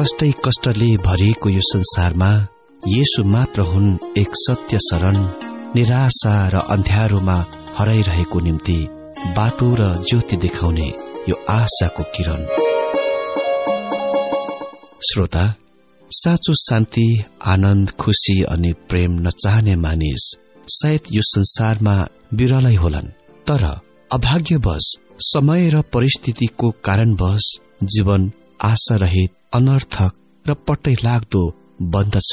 कष्टै कष्टले भरिएको यो संसारमा येसु मात्र हुन् एक सत्य शरण निराशा र अन्ध्यारोमा हराइरहेको निम्ति बाटो र ज्योति देखाउने यो आशाको किरण। श्रोता साँचो शान्ति आनन्द खुशी अनि प्रेम नचाहने मानिस सायद यो संसारमा बिरलै होलान् तर अभाग्यवश समय र परिस्थितिको कारणवश जीवन आशा रहित अनर्थक र पट्टै लाग्दो बन्दछ।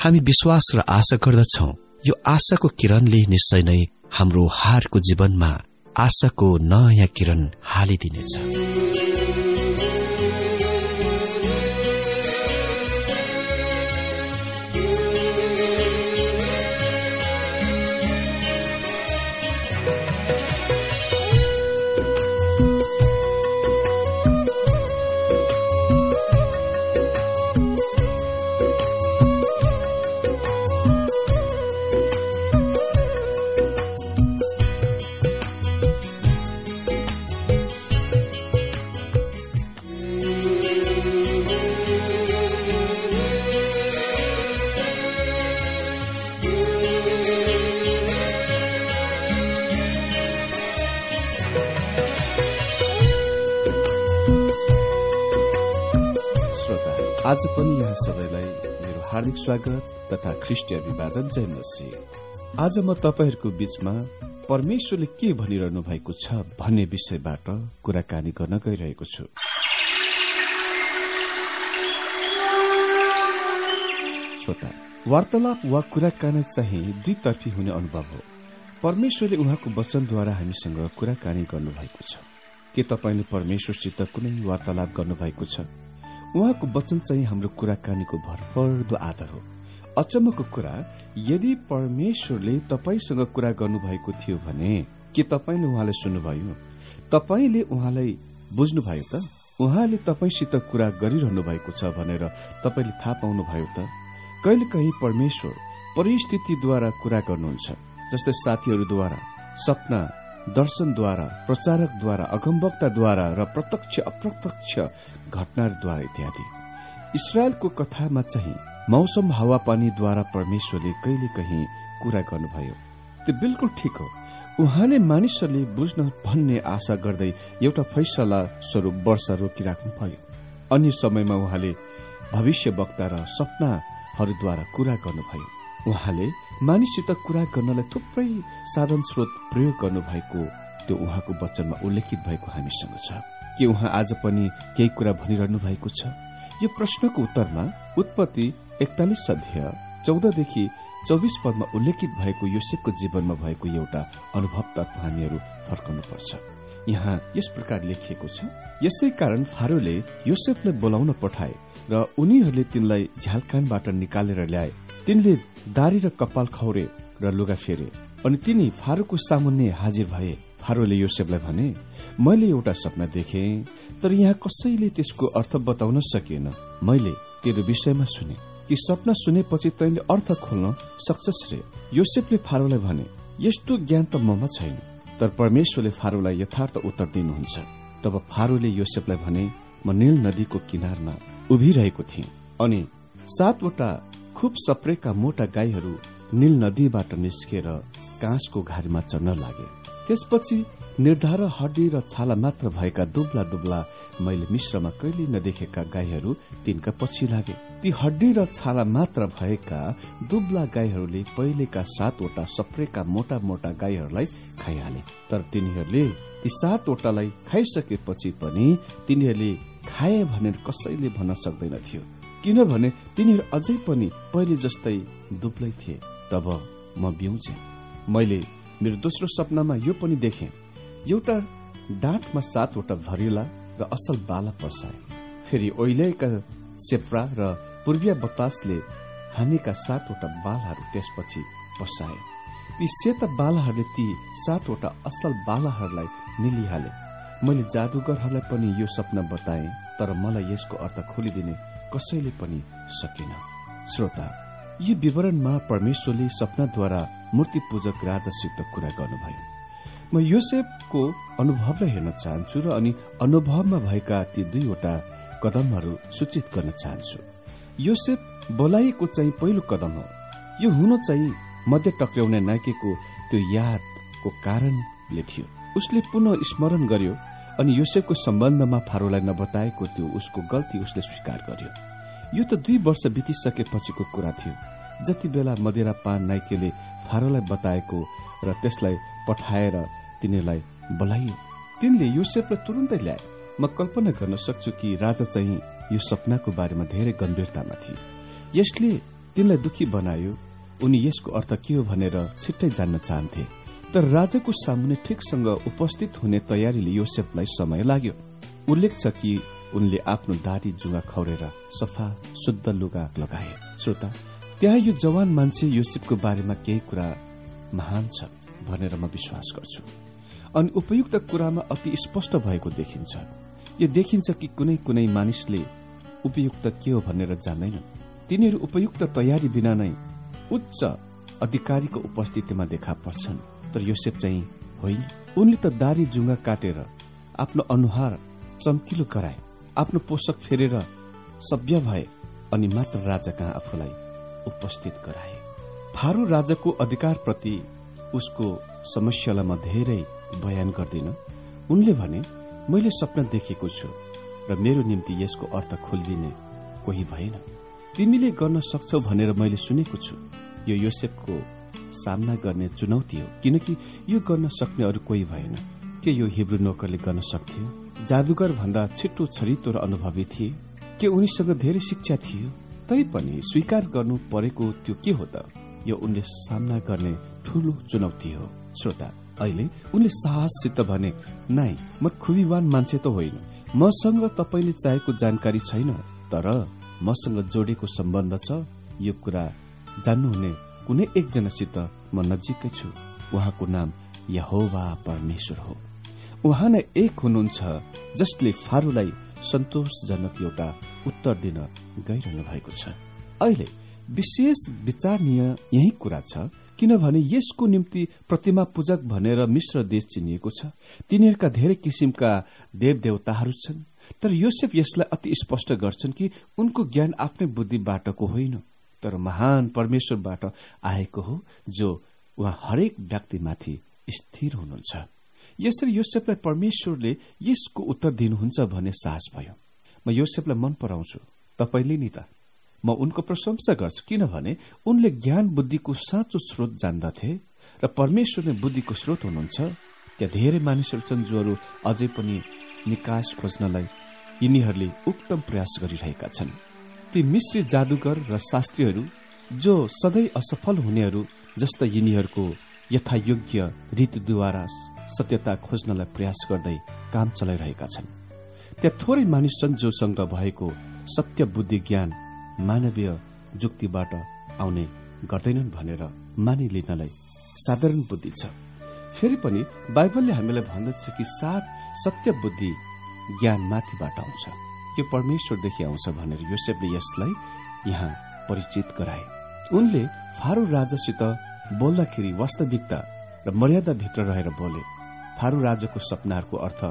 हामी विश्वास र आशा गर्दछौ यो आशाको किरणले निश्चय नै हाम्रो हारको जीवनमा आशाको नयाँ किरण हालिदिनेछ। आज पनि यहाँ सबैलाई मेरो हार्दिक स्वागत तथा ख्रिस्टी अभिवादन जय मसी आज म तपाईँहरूको बीचमा परमेश्वरले के भनिरहनु भएको छ भन्ने विषयबाट कुराकानी गर्न गइरहेको छु। वार्तालाप वा कुराकानी चाहिँ दुईतर्फी हुने अनुभव हो। परमेश्वरले उहाँको वचनद्वारा हामीसँग कुराकानी गर्नुभएको छ। के तपाईँले परमेश्वरसित कुनै वार्तालाप गर्नुभएको छ? उहाँको वचन चाहिँ हाम्रो कुराकानीको भरपर्दो आधार हो। अचम्मको कुरा यदि परमेश्वरले तपाईँसँग कुरा गर्नुभएको थियो भने के तपाईँले उहाँलाई सुन्नुभयो? तपाईँले उहाँलाई बुझ्नुभयो त? उहाँले तपाईँसित कुरा गरिरहनु भएको छ भनेर तपाईँले थाहा पाउनुभयो त? कहिले कहीँ परमेश्वर परिस्थितिद्वारा कुरा गर्नुहुन्छ जस्तै साथीहरूद्वारा सपना दर्शनद्वारा प्रचारकद्वारा अगमवक्ताद्वारा र प्रत्यक्ष अप्रत्यक्ष घटनाहरूद्वारा इत्यादि। इसरायलको कथामा चाहिँ मौसम हावापानीद्वारा परमेश्वरले कहिले कहीँ कुरा गर्नुभयो। त्यो बिल्कुल ठिक हो। उहाँले मानिसहरूले बुझ्न भन्ने आशा गर्दै एउटा फैसला स्वरूप वर्षा रोकिराख्नु भयो अन्य समयमा उहाँले भविष्य वक्ता र सपनाहरूद्वारा कुरा गर्नुभयो। उहाँले मानिससित कुरा गर्नलाई थुप्रै साधन स्रोत प्रयोग गर्नु भएको त्यो उहाँको वचनमा उल्लेखित भएको हामीसँग छ। के उहाँ आज पनि केही कुरा भनिरहनु भएको छ? यो प्रश्नको उत्तरमा उत्पत्ति एकतालिस अध्यय चौधदेखि चौबिस पदमा उल्लेखित भएको योसेफको जीवनमा भएको एउटा अनुभवतर्फ हामीहरू फर्कनुपर्छ। यहाँ यस प्रकार लेखिएको छ। यसै कारण फारोले योसेफलाई बोलाउन पठाए र उनीहरूले तिनलाई झ्यालकानबाट निकालेर ल्याए। तिनले दारी र कपाल खौरे र लुगा फेरे अनि तिनी फारूको सामुन्ने हाजिर भए। फारोले योसेफलाई भने मैले एउटा सपना देखे तर यहाँ कसैले त्यसको अर्थ बताउन सकिएन मैले तेरो विषयमा सुने। कि सपना सुनेपछि तैले अर्थ खोल्न सक्छस रे। योसेफले फारोलाई भने यस्तो ज्ञान त ममा छैन। तर परमेश्वरले फारोलाई यथार्थ उत्तर दिनुहुन्छ। तब फारोले योसेफलाई भने म नील नदीको किनारमा उभिरहेको थिएँ। अनि सातवटा खुब सप्रेका मोटा गाईहरू नील नदीबाट निस्केर काँसको घारीमा चढ्न लागे। त्यसपछि निर्धार हड्डी र छाला मात्र भएका दुब्ला दुब्ला मैले मिश्रमा कहिले नदेखेका गाईहरू तिनका पछि लागे। ती हड्डी र छाला मात्र भएका दुब्ला गाईहरूले पहिलेका सातवटा सप्रेका मोटा मोटा गाईहरूलाई खाइहाले। तर तिनीहरूले ती सातवटालाई खाइसकेपछि पनि तिनीहरूले खाए भनेर कसैले भन्न सक्दैन थियो। किनभने तिनीहरू अझै पनि पहिले जस्तै दुब्लै थिए। तब म बिउजे। मैले मेरो दोस्रो सपनामा यो पनि देखे। एउटा डाँटमा सातवटा भरिला र असल बाला पर्साए फेरि ओइल्याएका सेप्रा र पूर्वीय बतासले हानेका सातवटा बालाहरू त्यसपछि पसाए। ती सेता बालाहरूले ती सातवटा असल बालाहरूलाई निलिहाले। मैले जादुगरहरूलाई पनि यो सपना बताए तर मलाई यसको अर्थ खोलिदिने कसैले पनि सकेन। श्रोता यी विवरणमा परमेश्वरले सपनाद्वारा मूर्ति पूजक राजासित कुरा गर्नुभयो। म योसेफको अनुभवलाई हेर्न चाहन्छु र अनि अनुभवमा भएका ती दुईवटा कदमहरू सूचित गर्न चाहन्छु। योसेफ बोलाइएको चाहिँ पहिलो कदम हो। यो हुन चाहिँ मध्य टक्र्याउने नाकेको त्यो यादको कारणले थियो। उसले पुनः स्मरण गर्यो अनि योसेफको सम्बन्धमा फारोलाई नबताएको त्यो उसको गल्ती उसले स्वीकार गर्यो। यो त दुई वर्ष बितिसकेपछिको कुरा थियो। जति बेला मदिरा पान नाइकेले फारोलाई बताएको र त्यसलाई पठाएर तिनीलाई बोलाइयो तिनले योसेफलाई तुरन्तै ल्याए। म कल्पना गर्न सक्छु कि राजा चाहिँ यो सपनाको बारेमा धेरै गम्भीरतामा थिए। यसले तिनलाई दुखी बनायो। उनी यसको अर्थ के हो भनेर छिट्टै जान्न चाहन्थे। तर राजाको सामुने ठिकसँग उपस्थित हुने तयारीले योसेफलाई समय लाग्यो। उल्लेख छ कि उनले आफ्नो दारी जुवा खौरेर सफा शुद्ध लुगा लगाए। श्रोता त्यहाँ यो जवान मान्छे योसेफको बारेमा केही कुरा महान छ भनेर म विश्वास गर्छु। अनि उपयुक्त कुरामा अति स्पष्ट भएको देखिन्छ। यो देखिन्छ कि कुनै कुनै मानिसले उपयुक्त के हो भनेर जान्दैनन् तिनीहरू उपयुक्त तयारी बिना नै उच्च अधिकारीको उपस्थितिमा देखा पर्छन्। तर योसेफ चाहिँ होइन। उनले त दारी जुङ्गा काटेर आफ्नो अनुहार चम्किलो गराए। आफ्नो पोषक फेरेर सभ्य भए अनि मात्र राजा कहाँ आफूलाई उपस्थित गराए। फारू राजाको अधिकारप्रति उसको समस्यालाई म धेरै बयान गर्दिन। उनले भने मैले सपना देखेको छु र मेरो निम्ति यसको अर्थ खोलिदिने कोही भएन। तिमीले गर्न सक्छौ भनेर मैले सुनेको छु। यो योसेफको सामना गर्ने चुनौती हो। किनकि यो गर्न सक्ने अरू कोही भएन। के यो हिब्रू नोकरले गर्न सक्थ्यो? जादुगर भन्दा छिट्टो छरितो र अनुभवी थिए? के उनीसँग धेरै शिक्षा थियो? तैपनि स्वीकार गर्नु परेको त्यो के हो त? यो उनले सामना गर्ने ठूलो चुनौती हो। श्रोता अहिले उनले साहससित भने नाइ म खुबीवान मान्छे त होइन। मसँग तपाईँले चाहेको जानकारी छैन तर मसँग जोडेको सम्बन्ध छ। यो कुरा जान्नुहुने कुनै एकजनासित म नजिकै छु। उहाँको नाम यहोवा परमेश्वर हो। उहाँ नै एक हुनुहुन्छ जसले फारूलाई सन्तोषजनक एउटा उत्तर दिन गइरहनु भएको छ। अहिले विशेष विचारणीय यही कुरा छ किनभने यसको निम्ति प्रतिमा पूजक भनेर मिश्र देश चिनिएको छ। तिनीहरूका धेरै किसिमका देवदेवताहरू छन् तर योसेफ यसलाई अति स्पष्ट गर्छन् कि उनको ज्ञान आफ्नै बुद्धिबाटको होइन तर महान परमेश्वरबाट आएको हो जो उहाँ हरेक व्यक्तिमाथि स्थिर हुनुहुन्छ। यसरी योसेफलाई परमेश्वरले यसको उत्तर दिनुहुन्छ भन्ने साहस भयो। म योसेफलाई मन पराउँछु। तपाईँले नि त। म उनको प्रशंसा गर्छु। किनभने उनले ज्ञान बुद्धिको साँचो स्रोत जान्दथे र परमेश्वर नै बुद्धिको स्रोत हुनुहुन्छ। त्यहाँ धेरै मानिसहरू छन् जोहरू अझै पनि निकास खोज्नलाई यिनीहरूले उक्तम प्रयास गरिरहेका छन्। ती मिश्री जादुगर र शास्त्रीहरू जो सधैँ असफल हुनेहरू जस्ता यिनीहरूको यथायोग्य रीतिद्वारा सत्यता खोज्नलाई प्रयास गर्दै काम चलाइरहेका छन्। त्यहाँ थोरै मानिस छन् जोसँग भएको सत्य बुद्धि ज्ञान मानवीय जुक्तिबाट आउने गर्दैनन् भनेर मानिलिनलाई साधारण बुद्धि छ। फेरि पनि बाइबलले हामीलाई भन्दछ कि सात सत्य बुद्धि ज्ञान माथिबाट आउँछ। यो परमेश्वरदेखि आउँछ भनेर योसेफले यसलाई यहाँ परिचित गराए। उनले फारू राजासित बोल्दाखेरि वास्तविकता र मर्यादाभित्र रहेर बोले। फारू राजाको सपनाहरूको अर्थ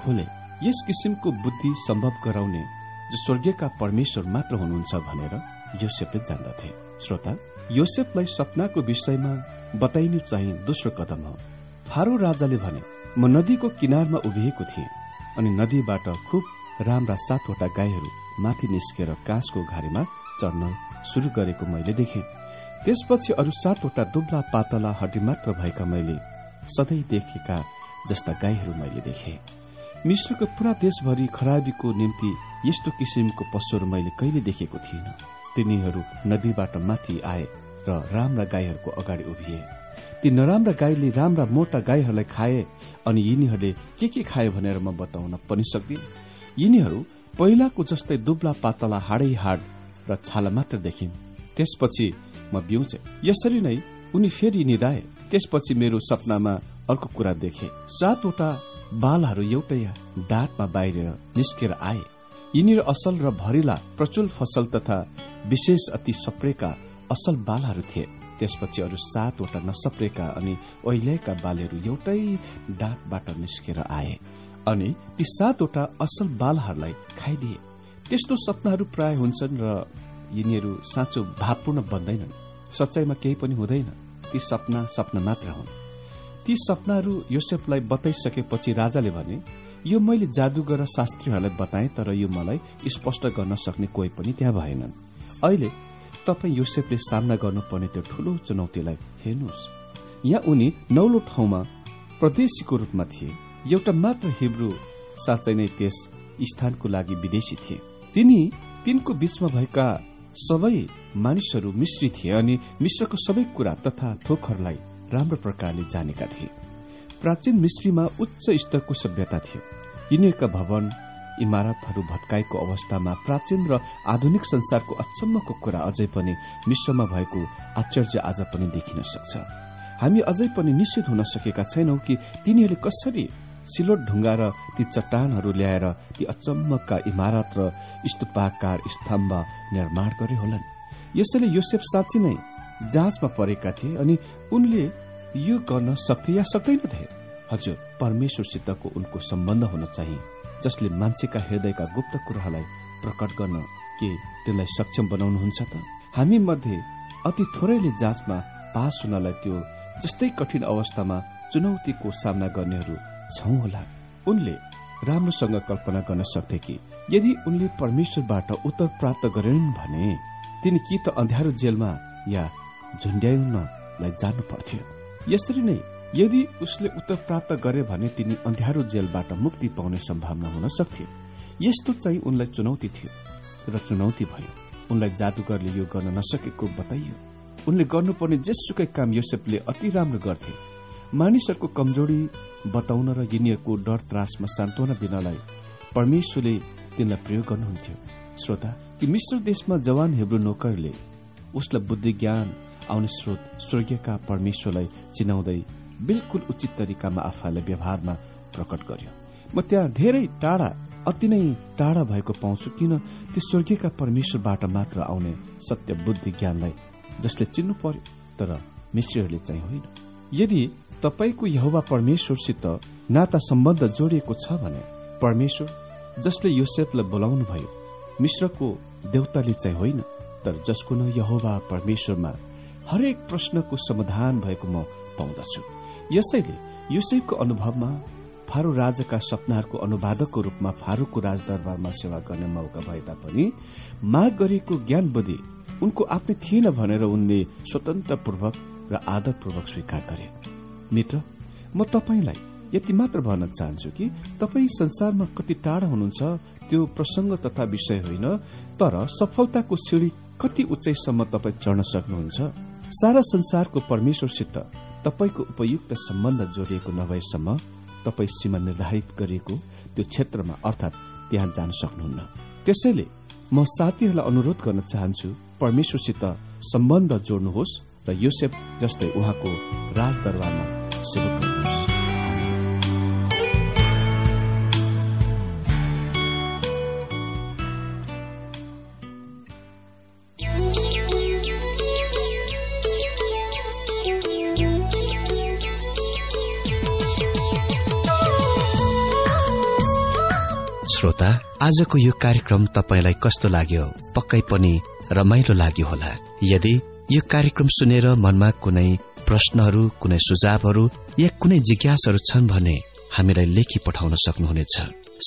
खोले यस किसिमको बुद्धि सम्भव गराउने जो स्वर्गीयका परमेश्वर मात्र हुनुहुन्छ भनेर योसेफले जान्दथे। श्रोता योसेफलाई सपनाको विषयमा बताइनु चाहिँ दोस्रो कदम हो। फारो राजाले भने म नदीको किनारमा उभिएको थिएँ अनि नदीबाट खुब राम्रा सातवटा गाईहरू माथि निस्केर काँसको घारीमा चढ्न शुरू गरेको मैले देखे। त्यसपछि अरू सातवटा दुब्ला पातला हड्डी मात्र भएका मैले सधैँ देखेका जस्ता गाईहरू मैले देखे। मिश्रको पुरा देशभरि खराबीको निम्ति यस्तो किसिमको पशुहरू मैले कहिले देखेको थिइनँ। तिनीहरू नदीबाट माथि आए र राम्रा गाईहरूको अगाडि उभिए। ती नराम्रा गाईले राम्रा मोटा गाईहरूलाई खाए अनि यिनीहरूले के के खाए भनेर म बताउन पनि सक्दिन। यिनीहरू पहिलाको जस्तै दुब्ला पातला हाडै हाड र छाला मात्र देखिन्। त्यसपछि म बिउचे यसरी नै उनी फेरि निधाए। त्यसपछि मेरो सपनामा अर्को कुरा देखे। सातवटा बालहरू एउटै डाँटमा बाहिर निस्केर आए। यिनीहरू असल र भरिला प्रचुल फसल तथा विशेष अति सप्रेका असल बालहरू थिए। त्यसपछि अरू सातवटा नसप्रेका अनि ओइल्याएका बालहरू एउटै डाँटबाट निस्केर आए अनि ती सातवटा असल बालहरूलाई खाइदिए। त्यस्तो सपनाहरू प्राय हुन्छन् र यिनीहरू साँचो भावपूर्ण बन्दैनन्। सच्चाइमा केही पनि हुँदैन। ती सपना सपना मात्र हुन्। ती सपनाहरू योसेफलाई बताइसकेपछि राजाले भने यो मैले जादुगर शास्त्रीहरूलाई बताएँ तर यो मलाई स्पष्ट गर्न सक्ने कोही पनि त्यहाँ भएनन्। अहिले तपाईँ योसेफले सामना गर्नुपर्ने त्यो ठूलो चुनौतीलाई हेर्नुहोस्। यहाँ उनी नौलो ठाउँमा प्रदेशीको रूपमा थिए। एउटा मात्र हिब्रू साँच्चै नै त्यस स्थानको लागि विदेशी थिए। तिनी तिनको बीचमा भएका सबै मानिसहरू मिश्री थिए अनि मिश्रको सबै कुरा तथा थोकहरूलाई राम्रो प्रकारले जानेका थिए। प्राचीन मिश्रीमा उच्च स्तरको सभ्यता थियो। यिनीहरूका भवन इमारतहरू भत्काएको अवस्थामा प्राचीन र आधुनिक संसारको अचम्मको कुरा अझै पनि मिश्रमा भएको आश्चर्य आज पनि देखिन सक्छ। हामी अझै पनि निश्चित हुन सकेका छैनौं कि तिनीहरूले कसरी सिलोट ढुङ्गा र ती चट्टानहरू ल्याएर ती अचम्मका इमारत र स्तूपाकार स्तम्भ निर्माण गरे होलान्। यसैले योसेफ साँच्ची नै जाँचमा परेका थिए अनि उनले यो गर्न सक्थे या सक्दैनथे हजुर परमेश्वरसितको उनको सम्बन्ध हुन चाहिए जसले मान्छेका हृदयका गुप्त कुराहरूलाई प्रकट गर्न के त्यसलाई सक्षम बनाउनुहुन्छ त? हामी मध्ये अति थोरैले जाँचमा पास हुनलाई त्यो जस्तै कठिन अवस्थामा चुनौतीको सामना गर्नेहरू छौ होला। उनले राम्रोसँग कल्पना गर्न सक्थे कि यदि उनले परमेश्वरबाट उत्तर प्राप्त गरेनन् भने तिनी कि त अँध्यारो जेलमा या झुन्ड्याउनलाई जानु पर्थ्यो। यसरी नै यदि उसले उत्तर प्राप्त गरे भने तिनी अँध्यारो जेलबाट मुक्ति पाउने सम्भावना हुन सक्थ्यो। यस्तो चाहिँ उनलाई चुनौती थियो र चुनौती भयो। उनलाई जादुगरले यो गर्न नसकेको बताइयो। उनले गर्नुपर्ने जेसुकै काम योसेफले अति राम्रो गर्थे। मानिसहरूको कमजोरी बताउन र यिनीहरूको डर त्रासमा सान्त्वना दिनलाई परमेश्वरले तिनलाई प्रयोग गर्नुहुन्थ्यो। श्रोता ती मिश्र देशमा जवान हेब्रो नोकरले उसलाई बुद्धि ज्ञान आउने स्रोत स्वर्गीयका परमेश्वरलाई चिनाउँदै बिल्कुल उचित तरिकामा आफूलाई व्यवहारमा प्रकट गर्यो। म त्यहाँ धेरै टाढा अति नै टाढा भएको पाउँछु किन त्यो स्वर्गीयका परमेश्वरबाट मात्र आउने सत्य बुद्धि ज्ञानलाई जसले चिन्नु पर्यो तर मिश्रीहरूले चाहिँ होइन। यदि तपाईँको यहोवा परमेश्वरसित नाता सम्बन्ध जोडिएको छ भने परमेश्वर जसले योसेफलाई बोलाउनु भयो मिश्रको देउताले चाहिँ होइन तर जसको न यहोवा परमेश्वरमा हरेक प्रश्नको समाधान भएको म पाउँदछु। यसैले युसेफको अनुभवमा फारो राजाका सपनाहरूको अनुवादकको रूपमा फारूको राजदरबारमा सेवा गर्ने मौका भए तापनि माग गरिएको ज्ञान बुद्धि उनको आफ्नै थिएन भनेर उनले स्वतन्त्रपूर्वक र आदरपूर्वक स्वीकार गरे। मित्र म तपाईँलाई यति मात्र भन्न चाहन्छु कि तपाईँ संसारमा कति टाढा हुनुहुन्छ त्यो प्रसंग तथा विषय होइन तर सफलताको सिँढी कति उचाइसम्म तपाईँ चढ्न सक्नुहुन्छ। सारा संसारको परमेश्वरसित तपाईँको उपयुक्त सम्बन्ध जोडिएको नभएसम्म तपाईँ सीमा निर्धारित गरिएको त्यो क्षेत्रमा अर्थात त्यहाँ जान सक्नुहुन्न। त्यसैले म साथीहरूलाई अनुरोध गर्न चाहन्छु परमेश्वरसित सम्बन्ध जोड्नुहोस् र योसेफ जस्तै उहाँको राजदरबारमा गर्नुहोस् श्रोता आजको यो कार्यक्रम तपाईँलाई कस्तो लाग्यो? पक्कै पनि रमाइलो लाग्यो होला। यदि यो कार्यक्रम सुनेर मनमा कुनै प्रश्नहरू कुनै सुझावहरू या कुनै जिज्ञासहरू छन् भने हामीलाई लेखी पठाउन सक्नुहुनेछ।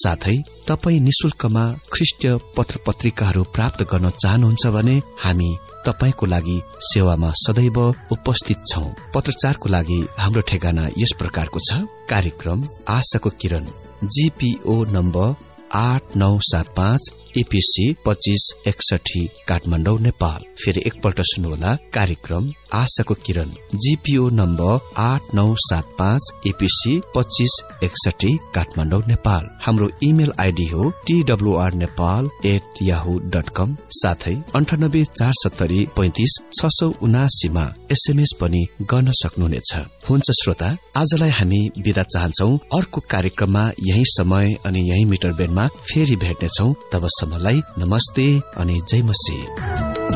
साथै तपाई निशुल्कमा ख्रिष्ट पत्र पत्रिकाहरू प्राप्त गर्न चाहनुहुन्छ भने हामी तपाईँको लागि सेवामा सदैव उपस्थित छौं। पत्रचारको लागि हाम्रो ठेगाना यस प्रकारको छ। कार्यक्रम आशाको किरण जीपीओ नम्बर आठ नौ सात पाँच एपिसी पच्चिस एकसठी काठमाडौँ नेपाल। फेरि एकपल्ट सुन्नुहोला कार्यक्रम आशाको किरण। जीपीओ नम्बर आठ नौ सात पाँच एपिसी पच्चिस एकसठी काठमाडौँ नेपाल। हाम्रो इमेल आइडी हो T W R Nepal at Yahoo dot com. साथै अन्ठानब्बे चार सत्तरी पैंतिस छ सौ उनासीमा एसएमएस पनि गर्न सक्नुहुनेछ। हुन्छ श्रोता आजलाई हामी विदा चाहन्छौ। अर्को कार्यक्रममा यही समय अनि यही मिटर बेडमा फेरि भेट्नेछौ। तब सम्मलाई नमस्ते अनि जय मसी